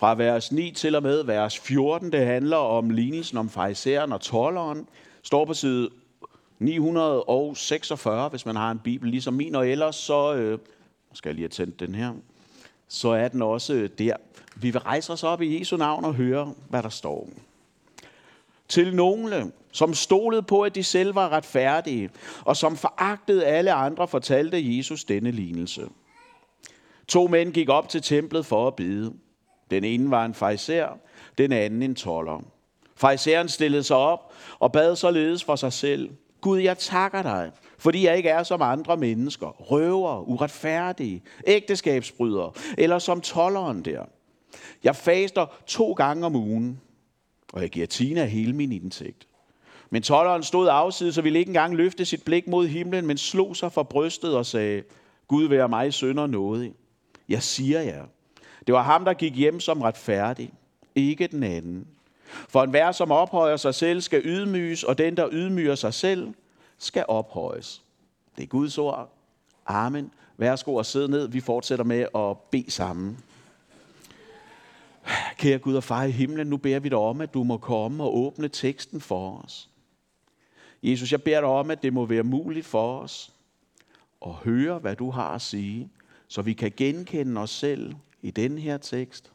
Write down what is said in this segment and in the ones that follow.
fra vers 9 til og med vers 14. Det handler om lignelsen om fariseren og tolleren. Står på side 946, hvis man har en bibel ligesom min, og ellers så, øh, skal jeg lige have tændt den her, så er den også øh, der. Vi vil rejse os op i Jesu navn og høre, hvad der står. Til nogle, som stolede på, at de selv var retfærdige, og som foragtede alle andre, fortalte Jesus denne lignelse. To mænd gik op til templet for at bede. Den ene var en fejser, den anden en toller. Fejseren stillede sig op og bad således for sig selv. Gud, jeg takker dig, fordi jeg ikke er som andre mennesker, røver, uretfærdige, ægteskabsbrydere, eller som tolleren der. Jeg faster to gange om ugen, og jeg giver Tina hele min indtægt. Men tolleren stod afsides og ville ikke engang løfte sit blik mod himlen, men slog sig for brystet og sagde, Gud være mig sønder nådig. Jeg siger jer, det var ham, der gik hjem som retfærdig, ikke den anden. For enhver, som ophøjer sig selv, skal ydmyges, og den, der ydmyger sig selv, skal ophøjes. Det er Guds ord. Amen. Værsgo og sidde ned. Vi fortsætter med at bede sammen. Kære Gud og far i himlen, nu beder vi dig om, at du må komme og åbne teksten for os. Jesus, jeg beder dig om, at det må være muligt for os at høre, hvad du har at sige, så vi kan genkende os selv i den her tekst,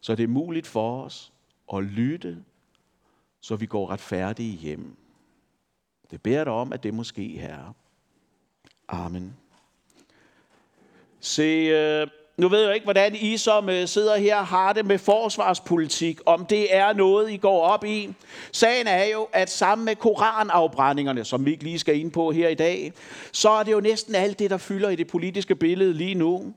så det er muligt for os at lytte, så vi går retfærdige hjem. Det beder dig om, at det måske herre. Amen. Se, øh, nu ved jeg ikke, hvordan I som øh, sidder her har det med forsvarspolitik, om det er noget, I går op i. Sagen er jo, at sammen med koranafbrændingerne, som vi ikke lige skal ind på her i dag, så er det jo næsten alt det, der fylder i det politiske billede lige nu.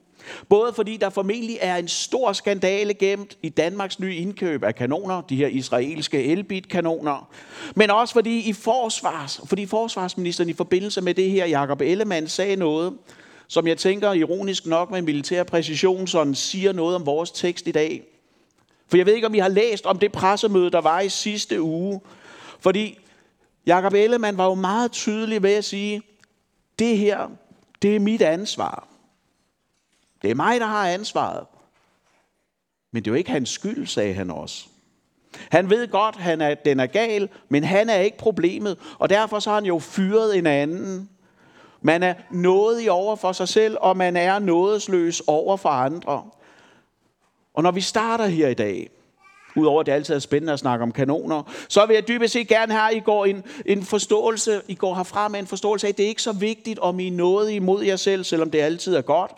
Både fordi der formentlig er en stor skandale gemt i Danmarks nye indkøb af kanoner, de her israelske Elbit-kanoner, men også fordi i forsvars, fordi forsvarsministeren i forbindelse med det her, Jakob Ellemann, sagde noget, som jeg tænker ironisk nok med militær præcision, sådan siger noget om vores tekst i dag. For jeg ved ikke, om I har læst om det pressemøde, der var i sidste uge. Fordi Jakob Ellemann var jo meget tydelig ved at sige, det her, det er mit ansvar. Det er mig, der har ansvaret. Men det er jo ikke hans skyld, sagde han også. Han ved godt, at han er, den er gal, men han er ikke problemet. Og derfor så har han jo fyret en anden. Man er nådig over for sig selv, og man er nådesløs over for andre. Og når vi starter her i dag, udover at det altid er spændende at snakke om kanoner, så vil jeg dybest set gerne have, at I går en, en forståelse, I går herfra med en forståelse af, at det er ikke så vigtigt, om I er nådige imod jer selv, selvom det altid er godt,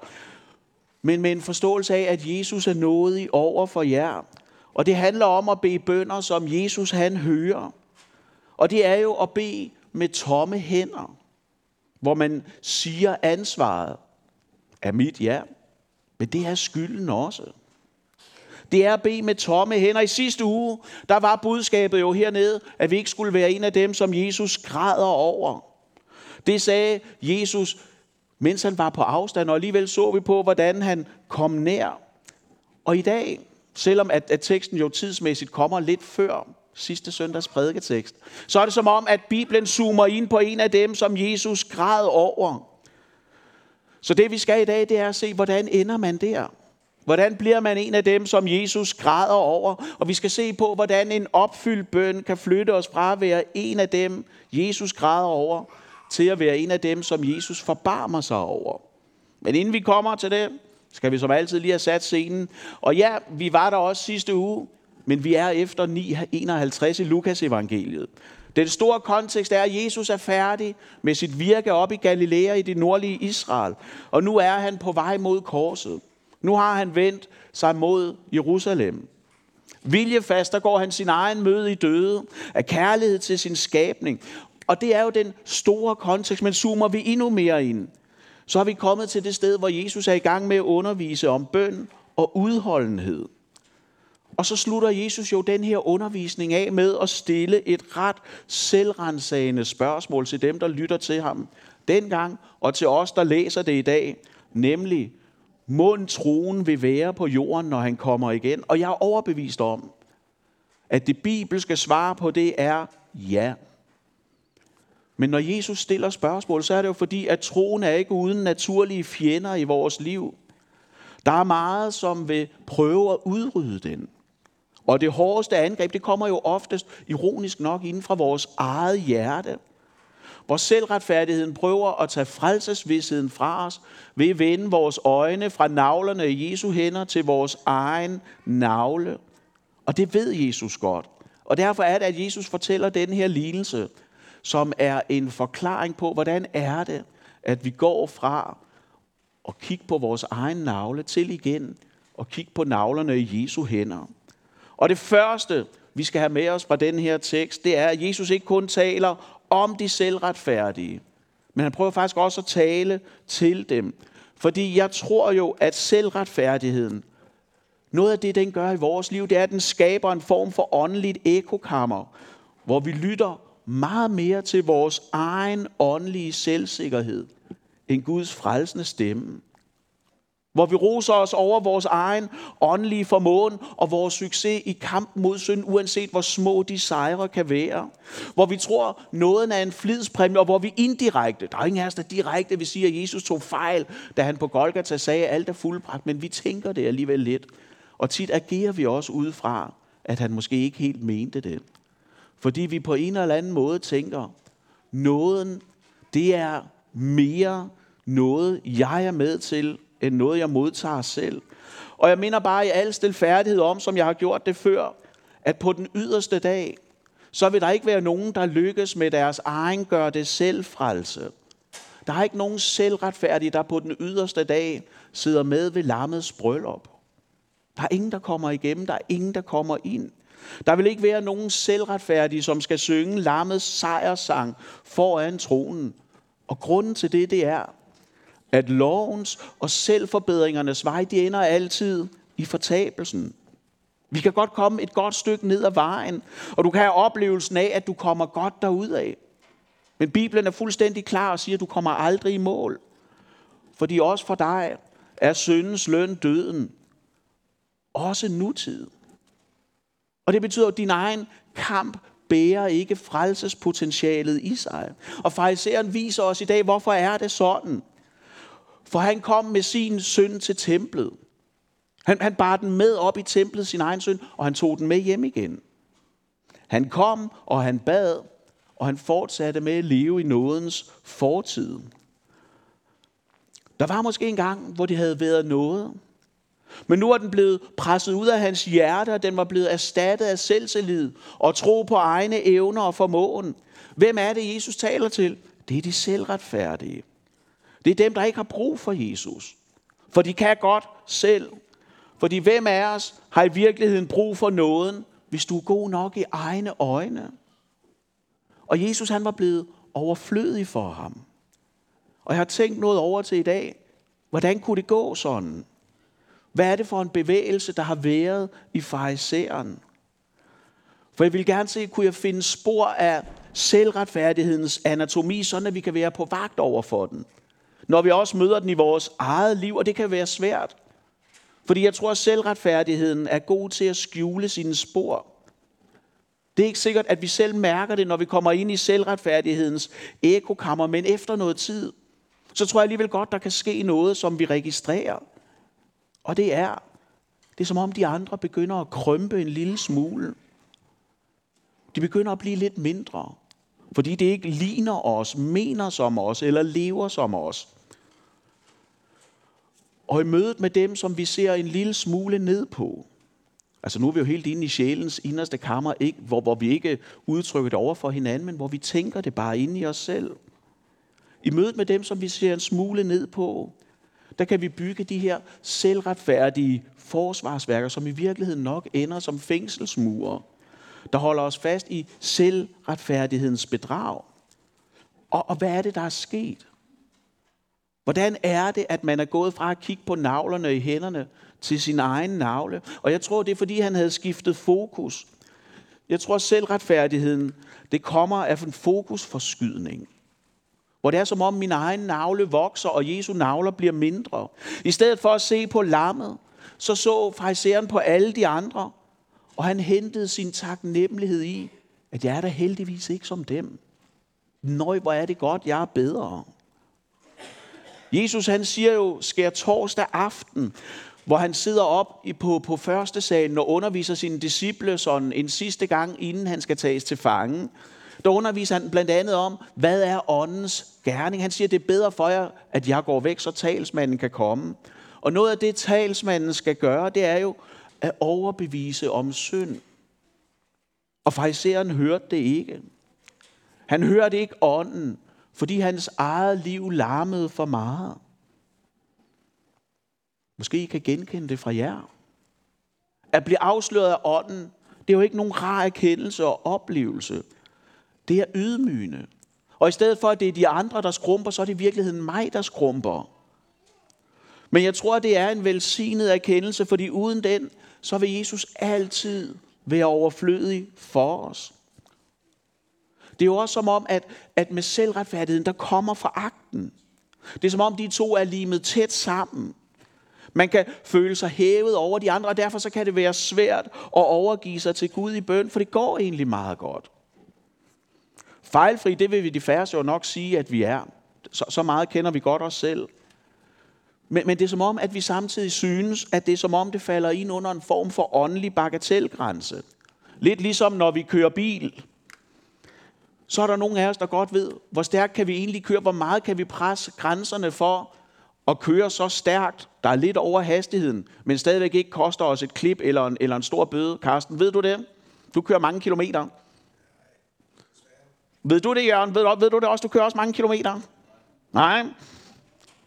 men med en forståelse af, at Jesus er nådig over for jer. Og det handler om at bede bønder, som Jesus han hører. Og det er jo at bede med tomme hænder hvor man siger ansvaret er mit, ja. Men det er skylden også. Det er at bede med tomme hænder. I sidste uge, der var budskabet jo hernede, at vi ikke skulle være en af dem, som Jesus græder over. Det sagde Jesus, mens han var på afstand, og alligevel så vi på, hvordan han kom nær. Og i dag, selvom at, at teksten jo tidsmæssigt kommer lidt før sidste søndags prædiketekst, så er det som om, at Bibelen zoomer ind på en af dem, som Jesus græd over. Så det vi skal i dag, det er at se, hvordan ender man der? Hvordan bliver man en af dem, som Jesus græder over? Og vi skal se på, hvordan en opfyldt bøn kan flytte os fra at være en af dem, Jesus græder over, til at være en af dem, som Jesus forbarmer sig over. Men inden vi kommer til det, skal vi som altid lige have sat scenen. Og ja, vi var der også sidste uge men vi er efter 951 i Lukas evangeliet. Den store kontekst er, at Jesus er færdig med sit virke op i Galilea i det nordlige Israel. Og nu er han på vej mod korset. Nu har han vendt sig mod Jerusalem. Viljefast, der går han sin egen møde i døde af kærlighed til sin skabning. Og det er jo den store kontekst, men zoomer vi endnu mere ind, så har vi kommet til det sted, hvor Jesus er i gang med at undervise om bøn og udholdenhed. Og så slutter Jesus jo den her undervisning af med at stille et ret selvrensagende spørgsmål til dem, der lytter til ham dengang, og til os, der læser det i dag, nemlig, mund troen vil være på jorden, når han kommer igen? Og jeg er overbevist om, at det bibelske svar på det er ja. Men når Jesus stiller spørgsmål, så er det jo fordi, at troen er ikke uden naturlige fjender i vores liv. Der er meget, som vil prøve at udrydde den. Og det hårdeste angreb, det kommer jo oftest, ironisk nok, inden fra vores eget hjerte. Hvor selvretfærdigheden prøver at tage frelsesvidsheden fra os, ved at vende vores øjne fra navlerne i Jesu hænder til vores egen navle. Og det ved Jesus godt. Og derfor er det, at Jesus fortæller den her lignelse, som er en forklaring på, hvordan er det, at vi går fra at kigge på vores egen navle til igen og kigge på navlerne i Jesu hænder. Og det første, vi skal have med os fra den her tekst, det er, at Jesus ikke kun taler om de selvretfærdige, men han prøver faktisk også at tale til dem. Fordi jeg tror jo, at selvretfærdigheden, noget af det, den gør i vores liv, det er, at den skaber en form for åndeligt ekokammer, hvor vi lytter meget mere til vores egen åndelige selvsikkerhed end Guds frelsende stemme. Hvor vi roser os over vores egen åndelige formåen og vores succes i kampen mod synd, uanset hvor små de sejre kan være. Hvor vi tror, noget er en flidspræmie, og hvor vi indirekte, der er ingen af os, der direkte vil sige, at Jesus tog fejl, da han på Golgata sagde, at alt er fuldbragt, men vi tænker det alligevel lidt. Og tit agerer vi også udefra, at han måske ikke helt mente det. Fordi vi på en eller anden måde tænker, nåden, det er mere noget, jeg er med til, end noget, jeg modtager selv. Og jeg minder bare i al stilfærdighed om, som jeg har gjort det før, at på den yderste dag, så vil der ikke være nogen, der lykkes med deres egen gør det selv frelse. Der er ikke nogen selvretfærdige, der på den yderste dag sidder med ved lammets bryllup. Der er ingen, der kommer igennem. Der er ingen, der kommer ind. Der vil ikke være nogen selvretfærdige, som skal synge lammets sejrsang foran tronen. Og grunden til det, det er, at lovens og selvforbedringernes vej, de ender altid i fortabelsen. Vi kan godt komme et godt stykke ned ad vejen, og du kan have oplevelsen af, at du kommer godt derud af. Men Bibelen er fuldstændig klar og siger, at du kommer aldrig i mål. Fordi også for dig er syndens løn døden. Også nutid. Og det betyder, at din egen kamp bærer ikke frelsespotentialet i sig. Og fariseren viser os i dag, hvorfor er det sådan. For han kom med sin søn til templet. Han, han bar den med op i templet, sin egen søn, og han tog den med hjem igen. Han kom, og han bad, og han fortsatte med at leve i nådens fortid. Der var måske en gang, hvor det havde været noget, men nu er den blevet presset ud af hans hjerte, og den var blevet erstattet af selvtillid og tro på egne evner og formåen. Hvem er det, Jesus taler til? Det er de selvretfærdige. Det er dem, der ikke har brug for Jesus. For de kan godt selv. Fordi hvem af os har i virkeligheden brug for nåden, hvis du er god nok i egne øjne? Og Jesus han var blevet overflødig for ham. Og jeg har tænkt noget over til i dag. Hvordan kunne det gå sådan? Hvad er det for en bevægelse, der har været i fariseren? For jeg vil gerne se, kunne jeg finde spor af selvretfærdighedens anatomi, sådan at vi kan være på vagt over for den. Når vi også møder den i vores eget liv, og det kan være svært. Fordi jeg tror, at selvretfærdigheden er god til at skjule sine spor. Det er ikke sikkert, at vi selv mærker det, når vi kommer ind i selvretfærdighedens ekokammer, men efter noget tid, så tror jeg alligevel godt, der kan ske noget, som vi registrerer. Og det er, det er som om de andre begynder at krympe en lille smule. De begynder at blive lidt mindre, fordi det ikke ligner os, mener som os eller lever som os. Og i mødet med dem, som vi ser en lille smule ned på, altså nu er vi jo helt inde i sjælens inderste kammer, ikke, hvor, hvor vi ikke udtrykker det over for hinanden, men hvor vi tænker det bare inde i os selv. I mødet med dem, som vi ser en smule ned på, der kan vi bygge de her selvretfærdige forsvarsværker, som i virkeligheden nok ender som fængselsmure, der holder os fast i selvretfærdighedens bedrag. Og, og hvad er det, der er sket? Hvordan er det, at man er gået fra at kigge på navlerne i hænderne til sin egen navle? Og jeg tror, det er fordi, han havde skiftet fokus. Jeg tror, selvretfærdigheden, det kommer af en fokusforskydning hvor det er som om min egen navle vokser, og Jesu navler bliver mindre. I stedet for at se på lammet, så så fariseren på alle de andre, og han hentede sin taknemmelighed i, at jeg er da heldigvis ikke som dem. Nøj, hvor er det godt, jeg er bedre. Jesus han siger jo, skær torsdag aften, hvor han sidder op på, på første salen og underviser sine disciple sådan en sidste gang, inden han skal tages til fange. Der underviser han blandt andet om, hvad er åndens gerning. Han siger, det er bedre for jer, at jeg går væk, så talsmanden kan komme. Og noget af det, talsmanden skal gøre, det er jo at overbevise om synd. Og fariseren hørte det ikke. Han hørte ikke ånden, fordi hans eget liv larmede for meget. Måske I kan genkende det fra jer. At blive afsløret af ånden, det er jo ikke nogen rar erkendelse og oplevelse. Det er ydmygende. Og i stedet for, at det er de andre, der skrumper, så er det i virkeligheden mig, der skrumper. Men jeg tror, det er en velsignet erkendelse, fordi uden den, så vil Jesus altid være overflødig for os. Det er jo også som om, at, at med selvretfærdigheden, der kommer fra akten. Det er som om, de to er limet tæt sammen. Man kan føle sig hævet over de andre, og derfor så kan det være svært at overgive sig til Gud i bøn, for det går egentlig meget godt. Fejlfri, det vil vi de færreste jo nok sige, at vi er. Så, så meget kender vi godt os selv. Men, men det er som om, at vi samtidig synes, at det er som om, det falder ind under en form for åndelig bagatelgrænse. Lidt ligesom når vi kører bil. Så er der nogen af os, der godt ved, hvor stærkt kan vi egentlig køre, hvor meget kan vi presse grænserne for at køre så stærkt, der er lidt over hastigheden, men stadigvæk ikke koster os et klip eller en, eller en stor bøde. Karsten, ved du det? Du kører mange kilometer. Ved du det, Jørgen? Ved du, ved du det også? Du kører også mange kilometer? Nej.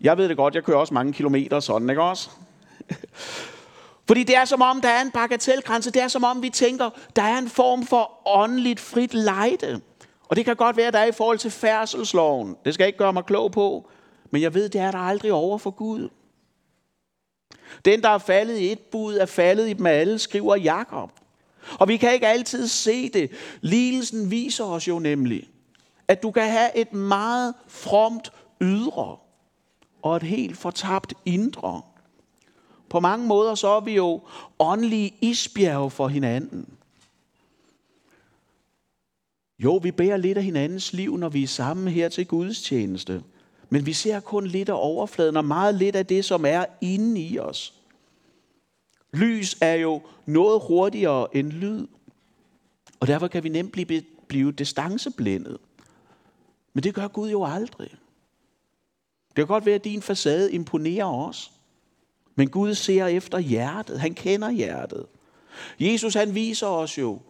Jeg ved det godt, jeg kører også mange kilometer sådan, ikke også? Fordi det er som om, der er en bagatelgrænse. Det er som om, vi tænker, der er en form for åndeligt frit lejde. Og det kan godt være, der er i forhold til færdselsloven. Det skal jeg ikke gøre mig klog på. Men jeg ved, det er der aldrig over for Gud. Den, der er faldet i et bud, er faldet i dem alle, skriver Jakob. Og vi kan ikke altid se det. Ligelsen viser os jo nemlig, at du kan have et meget fromt ydre og et helt fortabt indre. På mange måder så er vi jo åndelige isbjerge for hinanden. Jo, vi bærer lidt af hinandens liv, når vi er sammen her til Guds tjeneste. Men vi ser kun lidt af overfladen og meget lidt af det, som er inde i os. Lys er jo noget hurtigere end lyd. Og derfor kan vi nemt blive, blive distanceblændet. Men det gør Gud jo aldrig. Det kan godt være, at din facade imponerer os. Men Gud ser efter hjertet. Han kender hjertet. Jesus han viser os jo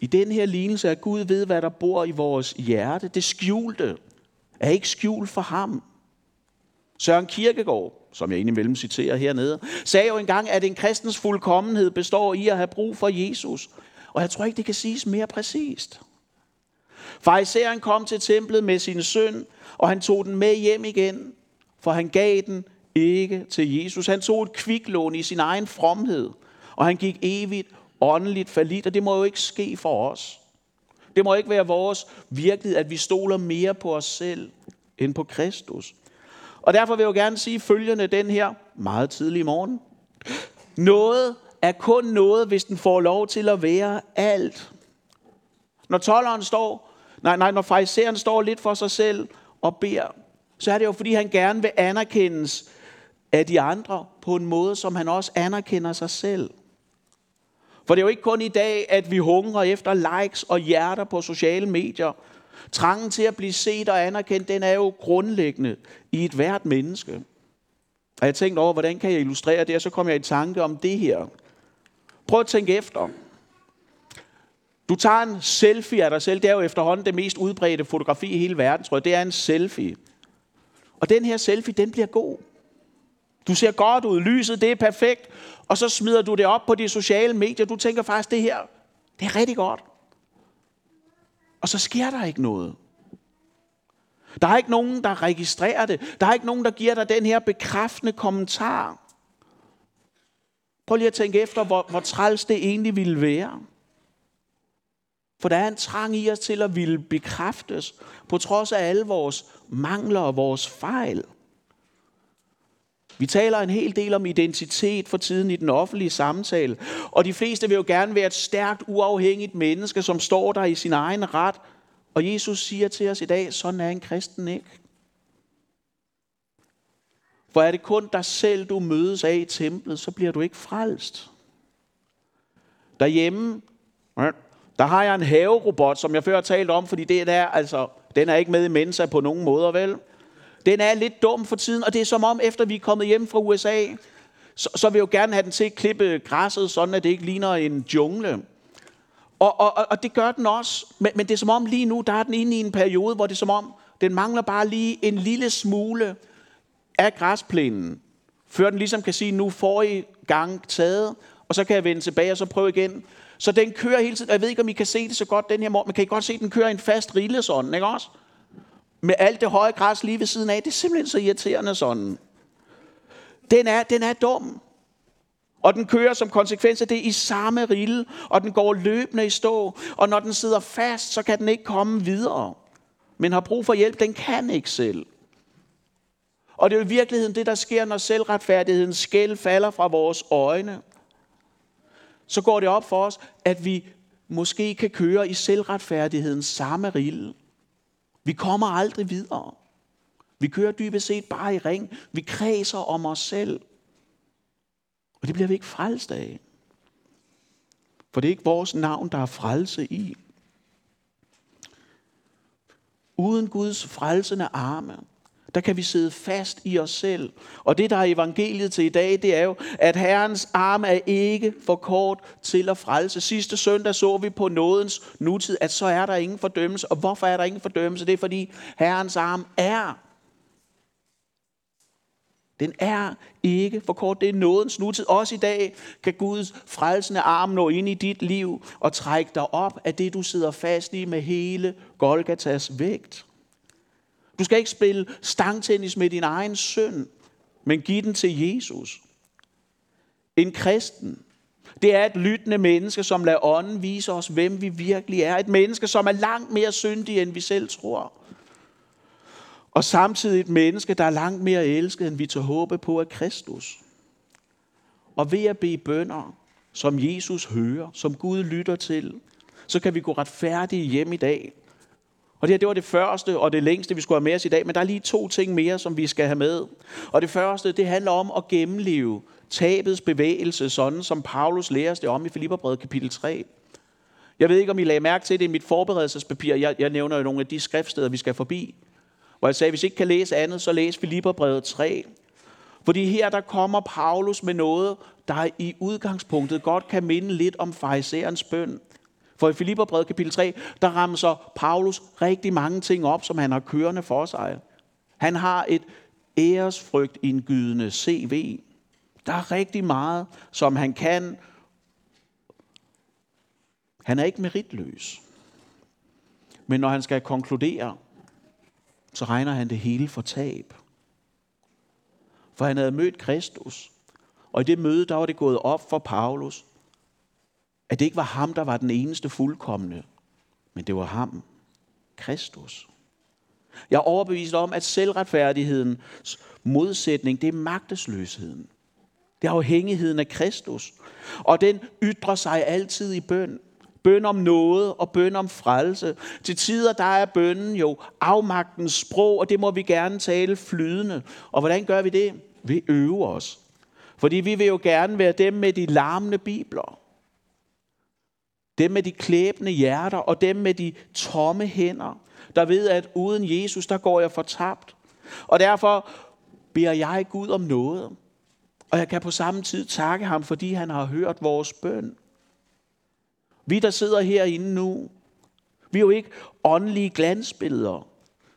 i den her lignelse, at Gud ved, hvad der bor i vores hjerte. Det skjulte er ikke skjult for ham. Søren Kierkegaard, som jeg indimellem citerer hernede, sagde jo engang, at en kristens fuldkommenhed består i at have brug for Jesus. Og jeg tror ikke, det kan siges mere præcist. Fariseren kom til templet med sin søn, og han tog den med hjem igen, for han gav den ikke til Jesus. Han tog et kviklån i sin egen fromhed, og han gik evigt åndeligt falit, og det må jo ikke ske for os. Det må ikke være vores virkelighed, at vi stoler mere på os selv end på Kristus. Og derfor vil jeg jo gerne sige følgende den her meget tidlig morgen. Noget er kun noget, hvis den får lov til at være alt. Når tolleren står, nej, nej, når fariseren står lidt for sig selv og beder, så er det jo fordi, han gerne vil anerkendes af de andre på en måde, som han også anerkender sig selv. For det er jo ikke kun i dag, at vi hungrer efter likes og hjerter på sociale medier. Trangen til at blive set og anerkendt, den er jo grundlæggende i et hvert menneske. Og jeg tænkte over, hvordan kan jeg illustrere det, og så kom jeg i tanke om det her. Prøv at tænke efter. Du tager en selfie af dig selv. Det er jo efterhånden det mest udbredte fotografi i hele verden, tror jeg. Det er en selfie. Og den her selfie, den bliver god. Du ser godt ud, lyset, det er perfekt. Og så smider du det op på de sociale medier. Du tænker faktisk, det her, det er rigtig godt. Og så sker der ikke noget. Der er ikke nogen, der registrerer det. Der er ikke nogen, der giver dig den her bekræftende kommentar. Prøv lige at tænke efter, hvor, hvor træls det egentlig ville være. For der er en trang i os til at ville bekræftes, på trods af alle vores mangler og vores fejl. Vi taler en hel del om identitet for tiden i den offentlige samtale, og de fleste vil jo gerne være et stærkt, uafhængigt menneske, som står der i sin egen ret. Og Jesus siger til os i dag, sådan er en kristen ikke. For er det kun dig selv, du mødes af i templet, så bliver du ikke frelst. Derhjemme, der har jeg en haverobot, som jeg før har talt om, fordi det der, altså, den er ikke med i Mensa på nogen måder, vel? Den er lidt dum for tiden, og det er som om, efter vi er kommet hjem fra USA, så, så vil jeg jo gerne have den til at klippe græsset, sådan at det ikke ligner en jungle. Og, og, og det gør den også, men, men det er som om lige nu, der er den inde i en periode, hvor det er som om, den mangler bare lige en lille smule af græsplænen, før den ligesom kan sige, nu får I gang taget, og så kan jeg vende tilbage og så prøve igen. Så den kører hele tiden. Jeg ved ikke, om I kan se det så godt den her morgen, men kan I godt se, at den kører i en fast rille sådan, ikke også? Med alt det høje græs lige ved siden af. Det er simpelthen så irriterende sådan. Den er, den er dum. Og den kører som konsekvens af det i samme rille, og den går løbende i stå. Og når den sidder fast, så kan den ikke komme videre. Men har brug for hjælp, den kan ikke selv. Og det er jo i virkeligheden det, der sker, når selvretfærdighedens skæld falder fra vores øjne. Så går det op for os, at vi måske kan køre i selvretfærdighedens samme rille. Vi kommer aldrig videre. Vi kører dybest set bare i ring. Vi kredser om os selv. Og det bliver vi ikke frelst af. For det er ikke vores navn, der er frelse i. Uden Guds frelsende arme, der kan vi sidde fast i os selv. Og det, der er evangeliet til i dag, det er jo, at Herrens arm er ikke for kort til at frelse. Sidste søndag så vi på nådens nutid, at så er der ingen fordømmelse. Og hvorfor er der ingen fordømmelse? Det er, fordi Herrens arm er den er ikke for kort. Det er nådens nutid. Også i dag kan Guds frelsende arm nå ind i dit liv og trække dig op af det, du sidder fast i med hele Golgatas vægt. Du skal ikke spille stangtennis med din egen søn, men give den til Jesus. En kristen, det er et lyttende menneske, som lader ånden vise os, hvem vi virkelig er. Et menneske, som er langt mere syndig, end vi selv tror. Og samtidig et menneske, der er langt mere elsket, end vi tager håbe på af Kristus. Og ved at bede bønder, som Jesus hører, som Gud lytter til, så kan vi gå retfærdige hjem i dag. Og det her, det var det første og det længste, vi skulle have med os i dag, men der er lige to ting mere, som vi skal have med. Og det første, det handler om at gennemleve tabets bevægelse, sådan som Paulus lærer os det om i Filipperbrevet kapitel 3. Jeg ved ikke, om I lagde mærke til det i mit forberedelsespapir. Jeg, jeg nævner jo nogle af de skriftsteder, vi skal forbi. Hvor jeg sagde, hvis I ikke kan læse andet, så læs Filipperbrevet 3. Fordi her der kommer Paulus med noget, der i udgangspunktet godt kan minde lidt om farisæerens bøn. For i Filipperbrevet kapitel 3, der rammer Paulus rigtig mange ting op, som han har kørende for sig. Han har et æresfrygt indgydende CV. Der er rigtig meget, som han kan. Han er ikke meritløs. Men når han skal konkludere, så regner han det hele for tab. For han havde mødt Kristus, og i det møde, der var det gået op for Paulus, at det ikke var ham, der var den eneste fuldkommende, men det var ham, Kristus. Jeg er overbevist om, at selvretfærdighedens modsætning, det er magtesløsheden. Det er afhængigheden af Kristus. Og den ytrer sig altid i bøn. Bøn om noget og bøn om frelse. Til tider der er bønnen jo afmagtens sprog, og det må vi gerne tale flydende. Og hvordan gør vi det? Vi øver os. Fordi vi vil jo gerne være dem med de larmende bibler. Dem med de klæbende hjerter og dem med de tomme hænder, der ved, at uden Jesus, der går jeg fortabt. Og derfor beder jeg Gud om noget. Og jeg kan på samme tid takke ham, fordi han har hørt vores bøn. Vi, der sidder herinde nu, vi er jo ikke åndelige glansbilleder.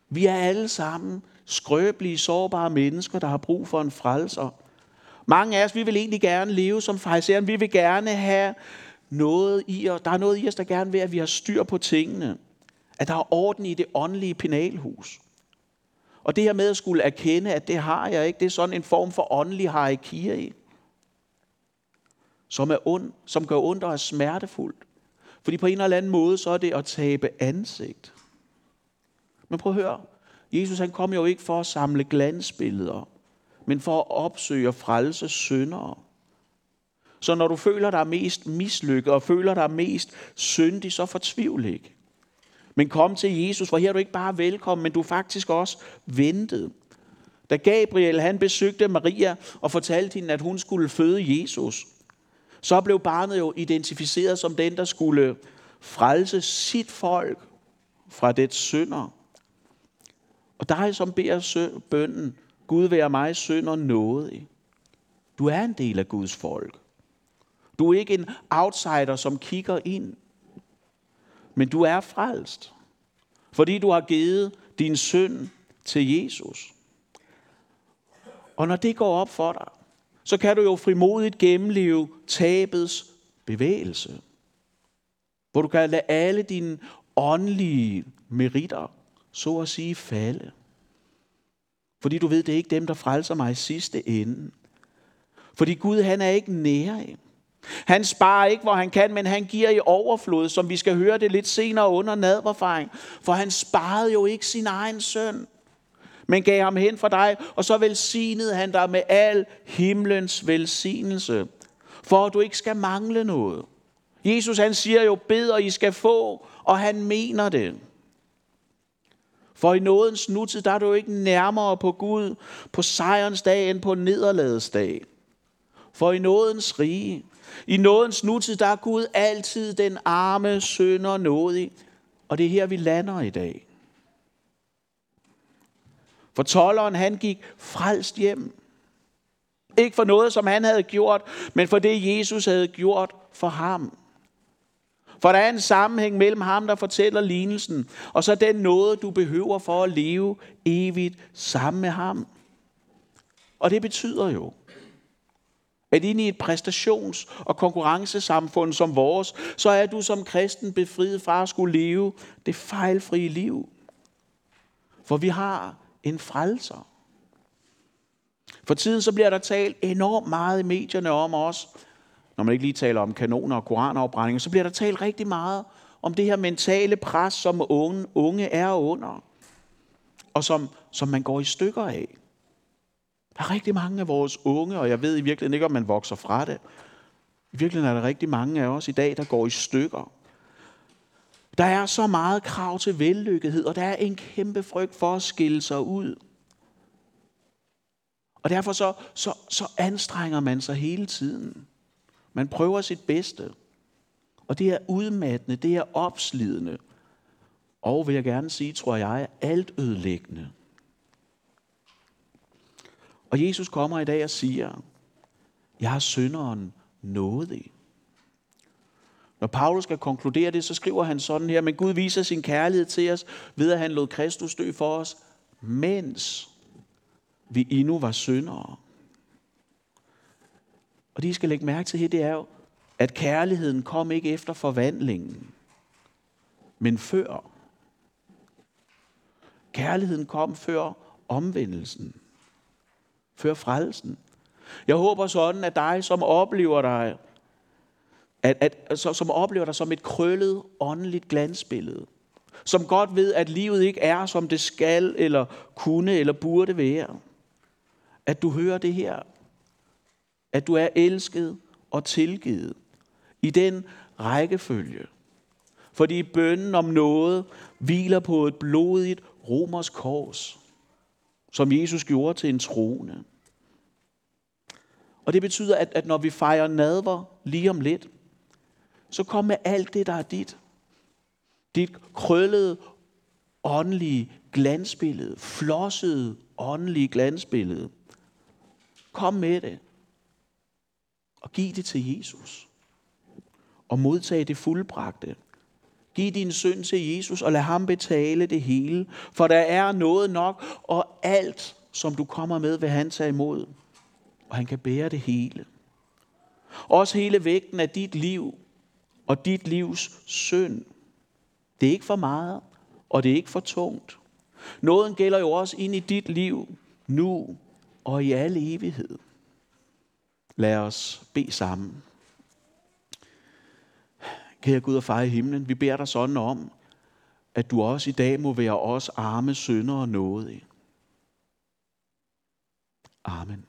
Vi er alle sammen skrøbelige, sårbare mennesker, der har brug for en frelser. Mange af os, vi vil egentlig gerne leve som fariseren. Vi vil gerne have noget i os. Der er noget i os, der gerne vil, at vi har styr på tingene. At der er orden i det åndelige penalhus. Og det her med at skulle erkende, at det har jeg ikke, det er sådan en form for åndelig hierarki, som er ond, som gør ondt og er smertefuldt. Fordi på en eller anden måde, så er det at tabe ansigt. Men prøv at høre. Jesus han kom jo ikke for at samle glansbilleder, men for at opsøge og frelse syndere. Så når du føler dig mest mislykket og føler dig mest syndig, så fortvivl ikke. Men kom til Jesus, for her er du ikke bare velkommen, men du er faktisk også ventet. Da Gabriel han besøgte Maria og fortalte hende, at hun skulle føde Jesus, så blev barnet jo identificeret som den, der skulle frelse sit folk fra det synder. Og dig, som beder bønden, Gud være mig synder nådig. Du er en del af Guds folk. Du er ikke en outsider, som kigger ind. Men du er frelst, fordi du har givet din synd til Jesus. Og når det går op for dig, så kan du jo frimodigt gennemleve tabets bevægelse. Hvor du kan lade alle dine åndelige meritter, så at sige, falde. Fordi du ved, det er ikke dem, der frelser mig i sidste ende. Fordi Gud, han er ikke nære. Han sparer ikke, hvor han kan, men han giver i overflod, som vi skal høre det lidt senere under nadverfaring. For han sparede jo ikke sin egen søn, men gav ham hen for dig, og så velsignede han dig med al himlens velsignelse, for at du ikke skal mangle noget. Jesus han siger jo, bed og I skal få, og han mener det. For i nådens nutid, der er du ikke nærmere på Gud på sejrens dag end på nederlagets dag. For i nådens rige, i nådens nutid, der er Gud altid den arme sønder nådig. Og det er her, vi lander i dag. For tolleren, han gik frelst hjem. Ikke for noget, som han havde gjort, men for det, Jesus havde gjort for ham. For der er en sammenhæng mellem ham, der fortæller lignelsen, og så den noget, du behøver for at leve evigt sammen med ham. Og det betyder jo, at ind i et præstations- og konkurrencesamfund som vores, så er du som kristen befriet fra at skulle leve det fejlfrie liv. For vi har en frelser. For tiden så bliver der talt enormt meget i medierne om os, når man ikke lige taler om kanoner og koranafbrændinger, så bliver der talt rigtig meget om det her mentale pres, som unge, unge er under, og som, som man går i stykker af. Der er rigtig mange af vores unge, og jeg ved i virkeligheden ikke, om man vokser fra det. I virkeligheden er der rigtig mange af os i dag, der går i stykker. Der er så meget krav til vellykkethed, og der er en kæmpe frygt for at skille sig ud. Og derfor så, så, så anstrenger man sig hele tiden. Man prøver sit bedste. Og det er udmattende, det er opslidende. Og vil jeg gerne sige, tror jeg, alt ødelæggende. Og Jesus kommer i dag og siger, jeg har synderen nådig. Når Paulus skal konkludere det, så skriver han sådan her, men Gud viser sin kærlighed til os, ved at han lod Kristus dø for os, mens vi endnu var syndere. Og det, I skal lægge mærke til her, det er jo, at kærligheden kom ikke efter forvandlingen, men før. Kærligheden kom før omvendelsen, før frelsen. Jeg håber sådan, at dig, som oplever dig, at, at, så, som oplever dig som et krøllet, åndeligt glansbillede, som godt ved, at livet ikke er, som det skal, eller kunne, eller burde være, at du hører det her, at du er elsket og tilgivet i den rækkefølge. Fordi bønnen om noget hviler på et blodigt romersk kors, som Jesus gjorde til en troende. Og det betyder, at, at når vi fejrer nadver lige om lidt, så kom med alt det, der er dit. Dit krøllede, åndelige glansbillede, flossede, åndelige glansbillede. Kom med det. Og giv det til Jesus. Og modtag det fuldbragte. Giv din synd til Jesus, og lad ham betale det hele. For der er noget nok, og alt, som du kommer med, vil han tage imod. Og han kan bære det hele. Også hele vægten af dit liv og dit livs synd. Det er ikke for meget, og det er ikke for tungt. Nåden gælder jo også ind i dit liv, nu og i al evighed. Lad os bede sammen. Kære Gud og far i himlen, vi beder dig sådan om, at du også i dag må være os arme syndere nådige. Amen.